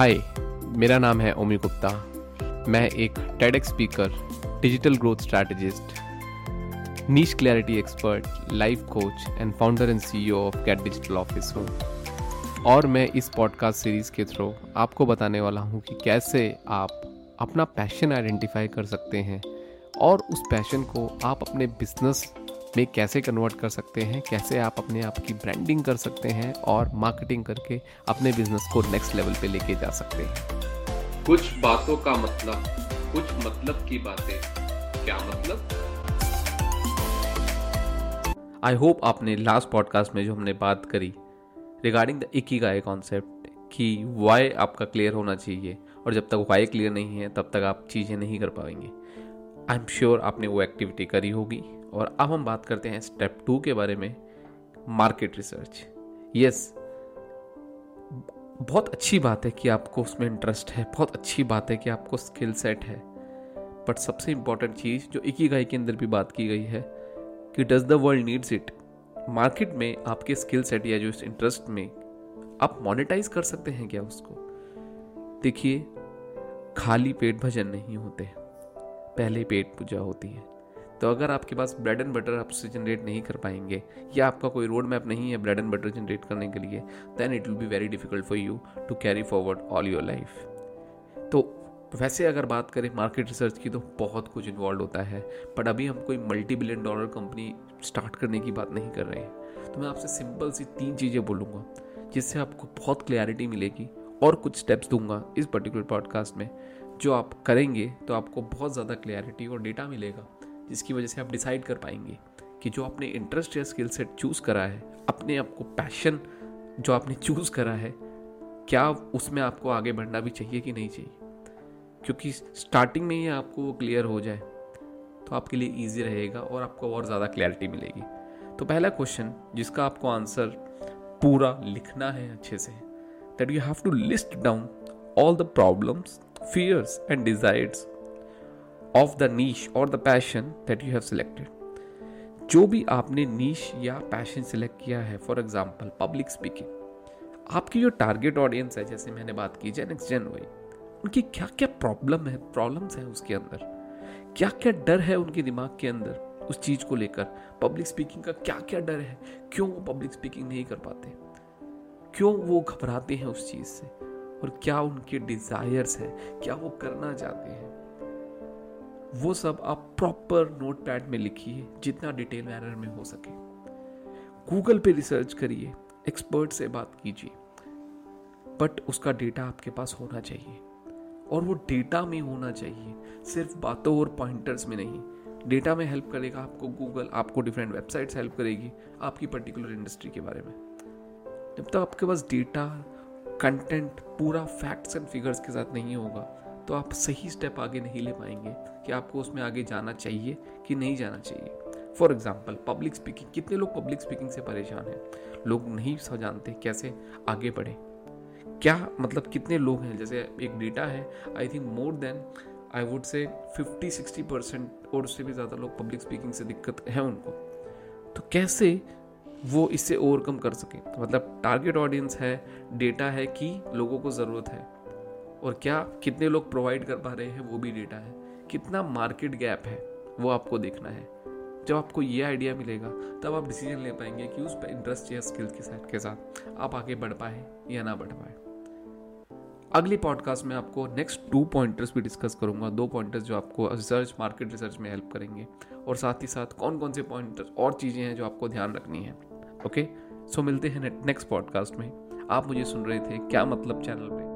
हाय मेरा नाम है ओमी गुप्ता। मैं एक TEDx speaker digital growth strategist niche clarity expert life coach and founder and CEO of Cat digital office हूँ। और मैं इस पॉडकास्ट सीरीज़ के थ्रू आपको बताने वाला हूँ कि कैसे आप अपना पैशन आइडेंटिफाई कर सकते हैं और उस पैशन को आप अपने बिज़नेस में कैसे कन्वर्ट कर सकते हैं कैसे आप अपने आप की ब्रांडिंग कर सकते हैं और मार्केटिंग करके अपने बिज़नेस को नेक्स्ट लेवल पे लेके जा सकते हैं। कुछ बातों का मतलब कुछ मतलब की बातें। क्या मतलब? आई होप आपने लास्ट पॉडकास्ट में जो हमने बात करी रिगार्डिंग द इकिगाई कॉन्सेप्ट कि वाई आपका क्लियर होना चाहिए और जब तक वाई क्लियर नहीं है तब तक आप चीज़ें नहीं कर पाएँगे। आई एम श्योर आपने वो एक्टिविटी करी होगी। और अब हम बात करते हैं स्टेप टू के बारे में, मार्केट रिसर्च। यस बहुत अच्छी बात है कि आपको उसमें इंटरेस्ट है, बहुत अच्छी बात है कि आपको स्किल सेट है। बट सबसे इंपॉर्टेंट चीज़, जो गाय के अंदर भी बात की गई है, कि does the world needs it market में आपके स्किल सेट या जो इस इंटरेस्ट में आप मोनेटाइज कर सकते हैं क्या उसको? देखिए, खाली पेट भजन नहीं होते। पहले पेट पूजा होती है। तो अगर आपके पास ब्रेड एंड बटर आप उससे जनरेट नहीं कर पाएँगे, या आपका कोई रोड मैप नहीं है ब्रेड एंड बटर जनरेट करने के लिए then it will be very difficult for you to carry forward all your life तो वैसे अगर बात करें मार्केट रिसर्च की तो बहुत कुछ इन्वॉल्व होता है बट अभी हम कोई multi billion dollar company start करने की बात नहीं कर रहे हैं। तो मैं आपसे सिंपल सी तीन चीज़ें बोलूँगा, जिससे आपको बहुत क्लैरिटी मिलेगी, और कुछ स्टेप्स दूँगा इस पर्टिकुलर पॉडकास्ट में। जो आप करेंगे तो आपको बहुत ज़्यादा क्लैरिटी और डेटा मिलेगा। जिसकी वजह से आप डिसाइड कर पाएँगे कि जो आपने इंटरेस्ट या स्किल सेट चूज़ करा है, अपने आप को पैशन जो आपने चूज़ करा है, क्या उसमें आपको आगे बढ़ना भी चाहिए कि नहीं चाहिए? क्योंकि स्टार्टिंग में ही आपको वो क्लियर हो जाए तो आपके लिए ईजी रहेगा और आपको और ज़्यादा क्लैरिटी मिलेगी। तो पहला क्वेश्चन जिसका आपको आंसर पूरा लिखना है अच्छे से that you have to list down all the problems fears and desires of the niche और the passion that you have selected जो भी आपने नीश या पैशन सिलेक्ट किया है फॉर एग्ज़ाम्पल पब्लिक स्पीकिंग आपकी जो टारगेट ऑडियंस है, जैसे मैंने बात की जेन एक्स जेन वाई उनकी क्या क्या प्रॉब्लम है प्रॉब्लम्स है उसके अंदर? क्या क्या डर है उनके दिमाग के अंदर उस चीज़ को लेकर? पब्लिक स्पीकिंग का क्या क्या डर है? क्यों वो पब्लिक स्पीकिंग नहीं कर पाते? क्यों वो घबराते हैं उस चीज़ से? और क्या उनके डिजायर्स है? क्या वो करना चाहते हैं? वो सब आप प्रॉपर नोट पैड में लिखिए, जितना डिटेल मैनर में हो सके। गूगल पे रिसर्च करिए एक्सपर्ट से बात कीजिए। बट उसका डेटा आपके पास होना चाहिए। और वो डेटा में होना चाहिए, सिर्फ़ बातों और पॉइंटर्स में नहीं। डेटा में हेल्प करेगा आपको गूगल आपको डिफरेंट वेबसाइट्स हेल्प करेगी आपकी पर्टिकुलर इंडस्ट्री के बारे में। जब तक तो आपके पास डेटा कंटेंट पूरा फैक्ट्स एंड फिगर्स के साथ नहीं होगा तो आप सही स्टेप आगे नहीं ले पाएँगे कि आपको उसमें आगे जाना चाहिए कि नहीं जाना चाहिए। फॉर एग्ज़ाम्पल पब्लिक स्पीकिंग कितने लोग पब्लिक स्पीकिंग से परेशान हैं? लोग नहीं जानते कैसे आगे बढ़े। क्या मतलब कितने लोग हैं? जैसे एक डेटा है I think more than I would say 50 60 percent और उससे भी ज़्यादा लोग पब्लिक स्पीकिंग से दिक्कत है उनको। तो कैसे वो इससे ओवरकम कर सके? मतलब टारगेट ऑडियंस है डेटा है कि लोगों को ज़रूरत है। और क्या कितने लोग प्रोवाइड कर पा रहे हैं वो भी डेटा है। कितना मार्केट गैप है, वो आपको देखना है। जब आपको ये आइडिया मिलेगा, तब आप डिसीज़न ले पाएँगे कि उस पर इंटरेस्ट या स्किल्स के साथ के साथ आप आगे बढ़ पाए या ना बढ़ पाए। अगली पॉडकास्ट में आपको नेक्स्ट टू पॉइंटर्स भी डिस्कस करूँगा। दो पॉइंटर्स जो आपको रिसर्च मार्केट रिसर्च में हेल्प करेंगे। और साथ ही साथ कौन कौन से पॉइंटर्स और चीज़ें हैं जो आपको ध्यान रखनी है। ओके सो मिलते हैं नेक्स्ट पॉडकास्ट में। आप मुझे सुन रहे थे क्या मतलब चैनल पे?